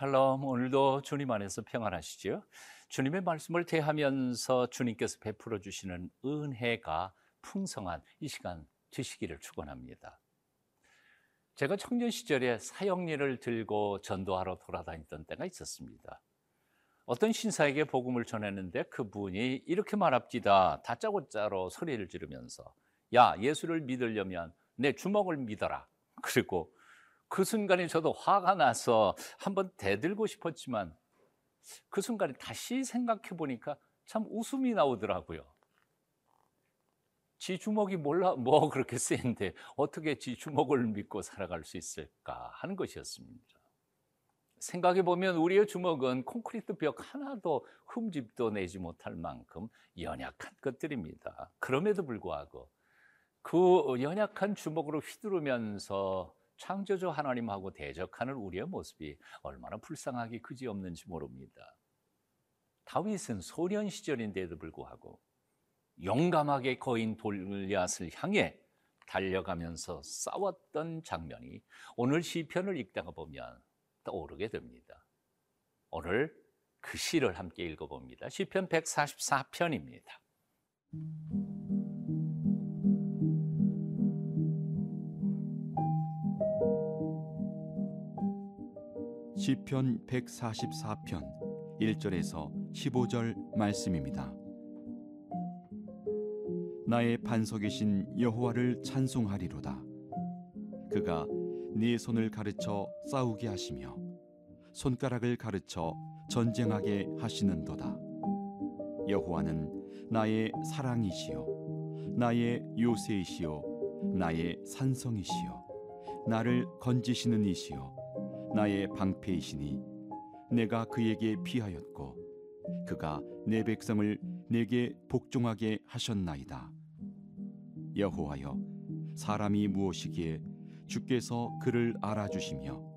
샬롬 오늘도 주님 안에서 평안하시죠? 주님의 말씀을 대하면서 주님께서 베풀어 주시는 은혜가 풍성한 이 시간 되시기를 축원합니다. 제가 청년 시절에 사형리를 들고 전도하러 돌아다녔던 때가 있었습니다. 어떤 신사에게 복음을 전했는데 그분이 이렇게 말합니다. 다짜고짜로 소리를 지르면서 야 예수를 믿으려면 내 주먹을 믿어라. 그리고 그 순간에 저도 화가 나서 한번 대들고 싶었지만 그 순간에 다시 생각해 보니까 참 웃음이 나오더라고요. 지 주먹이 몰라 뭐 그렇게 센데 어떻게 지 주먹을 믿고 살아갈 수 있을까 하는 것이었습니다. 생각해 보면 우리의 주먹은 콘크리트 벽 하나도 흠집도 내지 못할 만큼 연약한 것들입니다. 그럼에도 불구하고 그 연약한 주먹으로 휘두르면서 창조주 하나님하고 대적하는 우리의 모습이 얼마나 불쌍하기 그지없는지 모릅니다. 다윗은 소년 시절인데도 불구하고 용감하게 거인 돌리앗을 향해 달려가면서 싸웠던 장면이 오늘 시편을 읽다가 보면 떠오르게 됩니다. 오늘 그 시를 함께 읽어봅니다. 시편 144편입니다. 시편 144편 1절에서 15절 말씀입니다. 나의 반석이신 여호와를 찬송하리로다. 그가 네 손을 가르쳐 싸우게 하시며 손가락을 가르쳐 전쟁하게 하시는도다. 여호와는 나의 사랑이시요 나의 요새이시요 나의 산성이시요 나를 건지시는 이시요 나의 방패이시니 내가 그에게 피하였고 그가 내 백성을 내게 복종하게 하셨나이다. 여호와여 사람이 무엇이기에 주께서 그를 알아주시며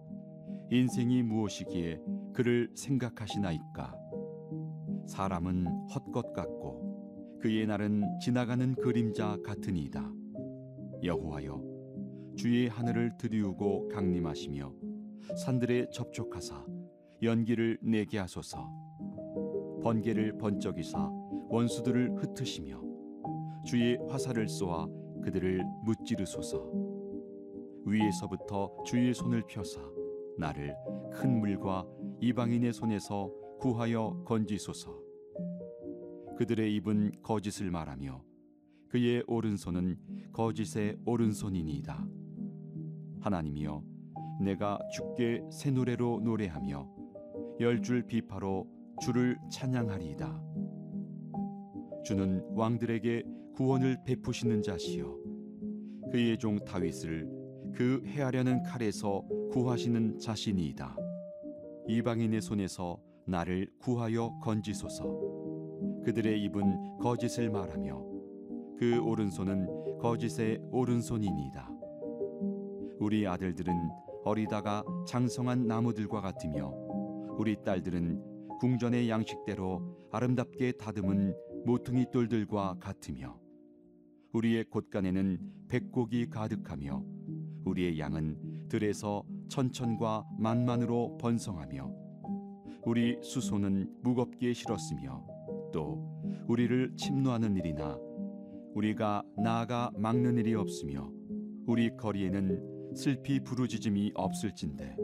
인생이 무엇이기에 그를 생각하시나이까 사람은 헛것 같고 그의 날은 지나가는 그림자 같으니이다. 여호와여 주의 하늘을 들이우고 강림하시며 산들에 접촉하사 연기를 내게 하소서. 번개를 번쩍이사 원수들을 흩으시며 주의 화살을 쏘아 그들을 무찌르소서. 위에서부터 주의 손을 펴사 나를 큰 물과 이방인의 손에서 구하여 건지소서. 그들의 입은 거짓을 말하며 그의 오른손은 거짓의 오른손이니이다. 하나님이여 내가 주께 새 노래로 노래하며 열 줄 비파로 주를 찬양하리이다. 주는 왕들에게 구원을 베푸시는 자시요 그의 종 다윗을 그 해하려는 칼에서 구하시는 자신이이다. 이방인의 손에서 나를 구하여 건지소서. 그들의 입은 거짓을 말하며 그 오른손은 거짓의 오른손이니이다. 우리 아들들은 어리다가 장성한 나무들과 같으며 우리 딸들은 궁전의 양식대로 아름답게 다듬은 모퉁이 돌들과 같으며 우리의 곳간에는 백곡이 가득하며 우리의 양은 들에서 천천과 만만으로 번성하며 우리 수소는 무겁게 실었으며 또 우리를 침노하는 일이나 우리가 나아가 막는 일이 없으며 우리 거리에는 슬피 부르짖음이 없을진데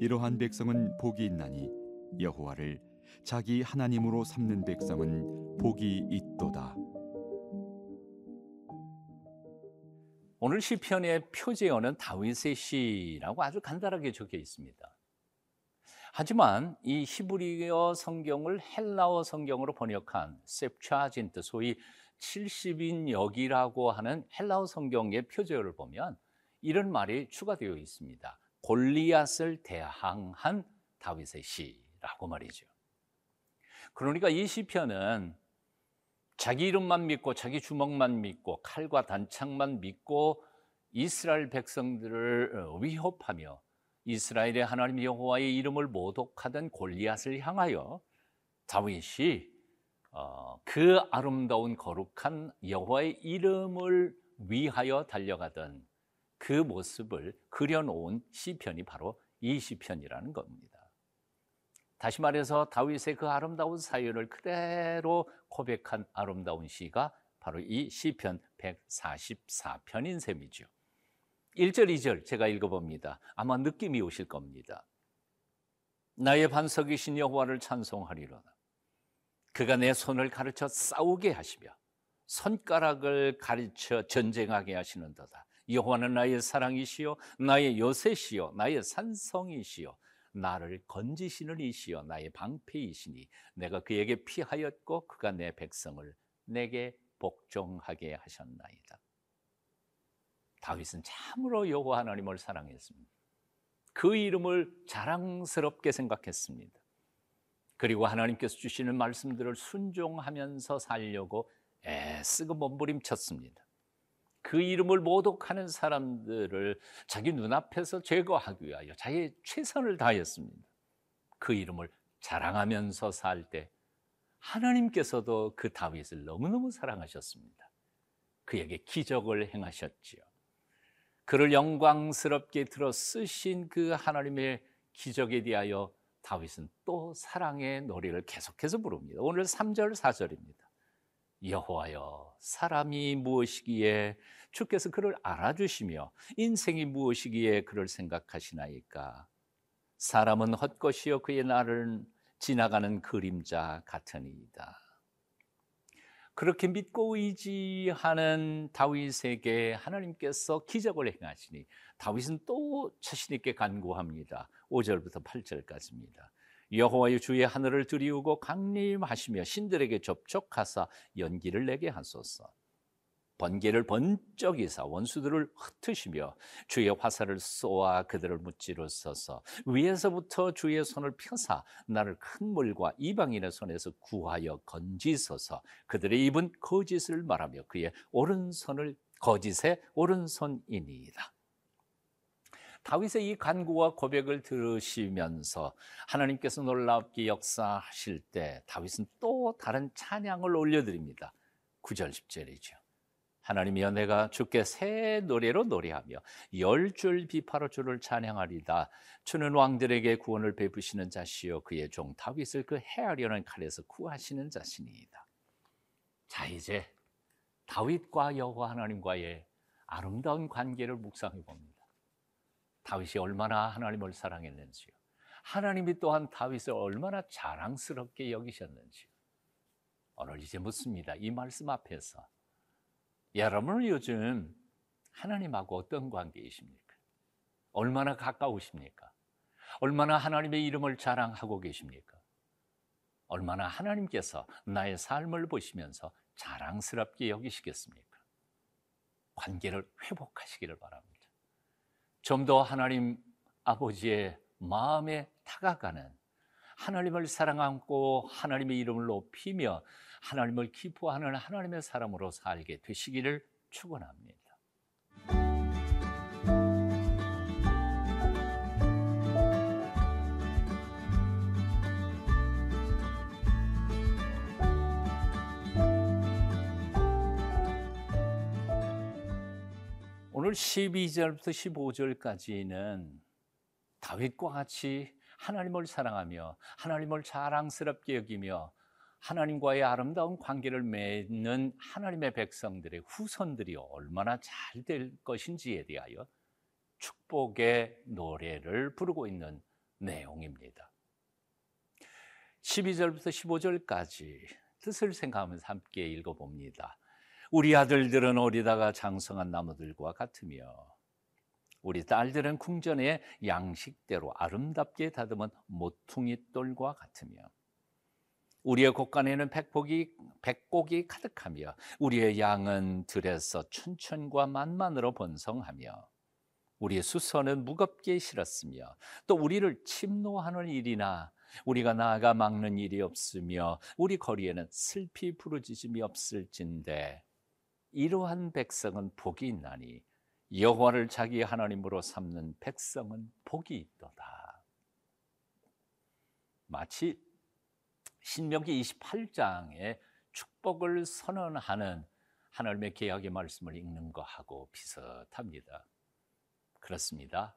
이러한 백성은 복이 있나니 여호와를 자기 하나님으로 삼는 백성은 복이 있도다. 오늘 시편의 표제어는 다윗의 시라고 아주 간단하게 적혀 있습니다. 하지만 이 히브리어 성경을 헬라어 성경으로 번역한 셉차진트 소위 70인 역이라고 하는 헬라어 성경의 표제어를 보면 이런 말이 추가되어 있습니다. 골리앗을 대항한 다윗의 시라고 말이죠. 그러니까 이 시편은 자기 이름만 믿고 자기 주먹만 믿고 칼과 단창만 믿고 이스라엘 백성들을 위협하며 이스라엘의 하나님 여호와의 이름을 모독하던 골리앗을 향하여 다윗이 어, 그 아름다운 거룩한 여호와의 이름을 위하여 달려가던 그 모습을 그려놓은 시편이 바로 이 시편이라는 겁니다. 다시 말해서 다윗의 그 아름다운 사연을 그대로 고백한 아름다운 시가 바로 이 시편 144편인 셈이죠. 1절, 2절 제가 읽어봅니다. 아마 느낌이 오실 겁니다. 나의 반석이신 여호와를 찬송하리로다. 그가 내 손을 가르쳐 싸우게 하시며 손가락을 가르쳐 전쟁하게 하시는도다. 여호와는 나의 사랑이시요 나의 요새시요 나의 산성이시요 나를 건지시는 이시요 나의 방패이시니 내가 그에게 피하였고 그가 내 백성을 내게 복종하게 하셨나이다. 다윗은 참으로 여호와 하나님을 사랑했습니다. 그 이름을 자랑스럽게 생각했습니다. 그리고 하나님께서 주시는 말씀들을 순종하면서 살려고 애쓰고 몸부림쳤습니다. 그 이름을 모독하는 사람들을 자기 눈앞에서 제거하기 위하여 자기의 최선을 다했습니다. 그 이름을 자랑하면서 살 때 하나님께서도 그 다윗을 너무너무 사랑하셨습니다. 그에게 기적을 행하셨지요. 그를 영광스럽게 들어 쓰신 그 하나님의 기적에 대하여 다윗은 또 사랑의 노래를 계속해서 부릅니다. 오늘 3절, 4절입니다. 여호와여, 사람이 무엇이기에 주께서 그를 알아주시며 인생이 무엇이기에 그를 생각하시나이까? 사람은 헛것이요 그의 날을 지나가는 그림자 같으니이다. 그렇게 믿고 의지하는 다윗에게 하나님께서 기적을 행하시니 다윗은 또 자신 있게 간구합니다. 5절부터 8절까지입니다. 여호와의 주의 하늘을 들이우고 강림하시며 신들에게 접촉하사 연기를 내게 하소서. 번개를 번쩍 이사 원수들을 흩으시며 주의 화살을 쏘아 그들을 무찌르소서 위에서부터 주의 손을 펴사 나를 큰 물과 이방인의 손에서 구하여 건지소서 그들의 입은 거짓을 말하며 그의 오른손을 거짓의 오른손이니이다. 다윗의 이 간구와 고백을 들으시면서 하나님께서 놀랍게 역사하실 때 다윗은 또 다른 찬양을 올려드립니다. 9절 10절이죠. 하나님이여 내가 주께 새 노래로 노래하며 열 줄 비파로 주를 찬양하리다. 주는 왕들에게 구원을 베푸시는 자시요 그의 종 다윗을 그 해하려는 칼에서 구하시는 자신이다. 자 이제 다윗과 여호와 하나님과의 아름다운 관계를 묵상해 봅니다. 다윗이 얼마나 하나님을 사랑했는지요. 하나님이 또한 다윗을 얼마나 자랑스럽게 여기셨는지요. 오늘 이제 묻습니다. 이 말씀 앞에서 여러분은 요즘 하나님하고 어떤 관계이십니까? 얼마나 가까우십니까? 얼마나 하나님의 이름을 자랑하고 계십니까? 얼마나 하나님께서 나의 삶을 보시면서 자랑스럽게 여기시겠습니까? 관계를 회복하시기를 바랍니다. 좀 더 하나님 아버지의 마음에 다가가는 하나님을 사랑하고 하나님의 이름을 높이며 하나님을 기뻐하는 하나님의 사람으로 살게 되시기를 축원합니다. 오늘 12절부터 15절까지는 다윗과 같이 하나님을 사랑하며 하나님을 자랑스럽게 여기며 하나님과의 아름다운 관계를 맺는 하나님의 백성들의 후손들이 얼마나 잘 될 것인지에 대하여 축복의 노래를 부르고 있는 내용입니다. 12절부터 15절까지 뜻을 생각하면서 함께 읽어봅니다. 우리 아들들은 어리다가 장성한 나무들과 같으며 우리 딸들은 궁전의 양식대로 아름답게 다듬은 모퉁이 돌과 같으며 우리의 곳간에는 백복이 백곡이 가득하며 우리의 양은 들에서 춘천과 만만으로 번성하며 우리의 수선은 무겁게 실었으며 또 우리를 침노하는 일이나 우리가 나아가 막는 일이 없으며 우리 거리에는 슬피 부르짖음이 없을진데 이러한 백성은 복이 있나니 여호와를 자기 하나님으로 삼는 백성은 복이 있도다. 마치 신명기 28장에 축복을 선언하는 하나님의 계약의 말씀을 읽는 것하고 비슷합니다. 그렇습니다.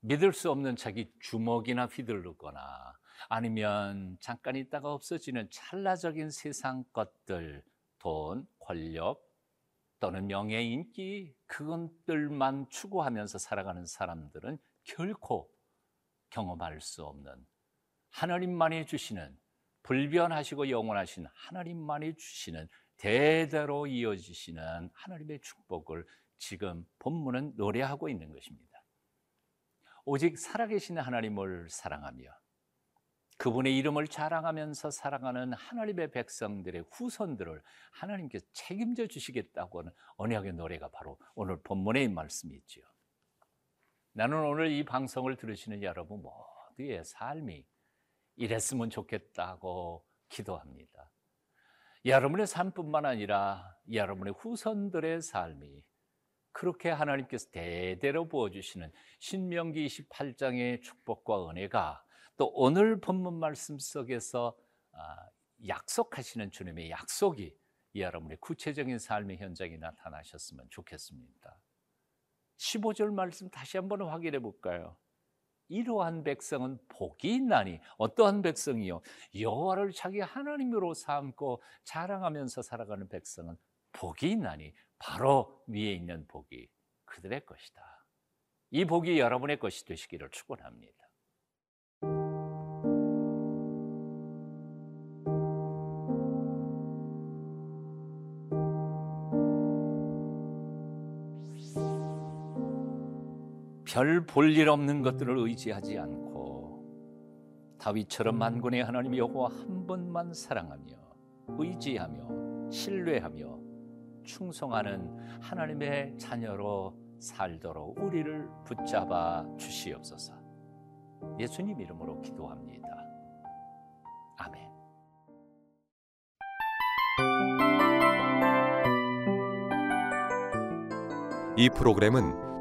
믿을 수 없는 자기 주먹이나 휘둘르거나 아니면 잠깐 있다가 없어지는 찰나적인 세상 것들, 돈, 권력 또는 명예, 인기 그것들만 추구하면서 살아가는 사람들은 결코 경험할 수 없는 하나님만이 주시는 불변하시고 영원하신 하나님만이 주시는 대대로 이어지시는 하나님의 축복을 지금 본문은 노래하고 있는 것입니다. 오직 살아계신 하나님을 사랑하며 그분의 이름을 자랑하면서 살아가는 하나님의 백성들의 후손들을 하나님께서 책임져 주시겠다고 하는 언약의 노래가 바로 오늘 본문의 말씀이지요. 나는 오늘 이 방송을 들으시는 여러분 모두의 삶이 이랬으면 좋겠다고 기도합니다. 여러분의 삶뿐만 아니라 여러분의 후손들의 삶이 그렇게 하나님께서 대대로 부어주시는 신명기 28장의 축복과 은혜가 또 오늘 본문 말씀 속에서 아, 약속하시는 주님의 약속이 여러분의 구체적인 삶의 현장에 나타나셨으면 좋겠습니다. 15절 말씀 다시 한번 확인해 볼까요? 이러한 백성은 복이 있나니 어떠한 백성이요 여호와를 자기 하나님으로 삼고 자랑하면서 살아가는 백성은 복이 있나니 바로 위에 있는 복이 그들의 것이다. 이 복이 여러분의 것이 되시기를 축원합니다. 별 볼 일 없는 것들을 의지하지 않고 다윗처럼 만군의 하나님 여호와 한 번만 사랑하며 의지하며 신뢰하며 충성하는 하나님의 자녀로 살도록 우리를 붙잡아 주시옵소서. 예수님 이름으로 기도합니다. 아멘. 이 프로그램은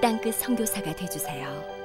땅끝 성교사가 되주세요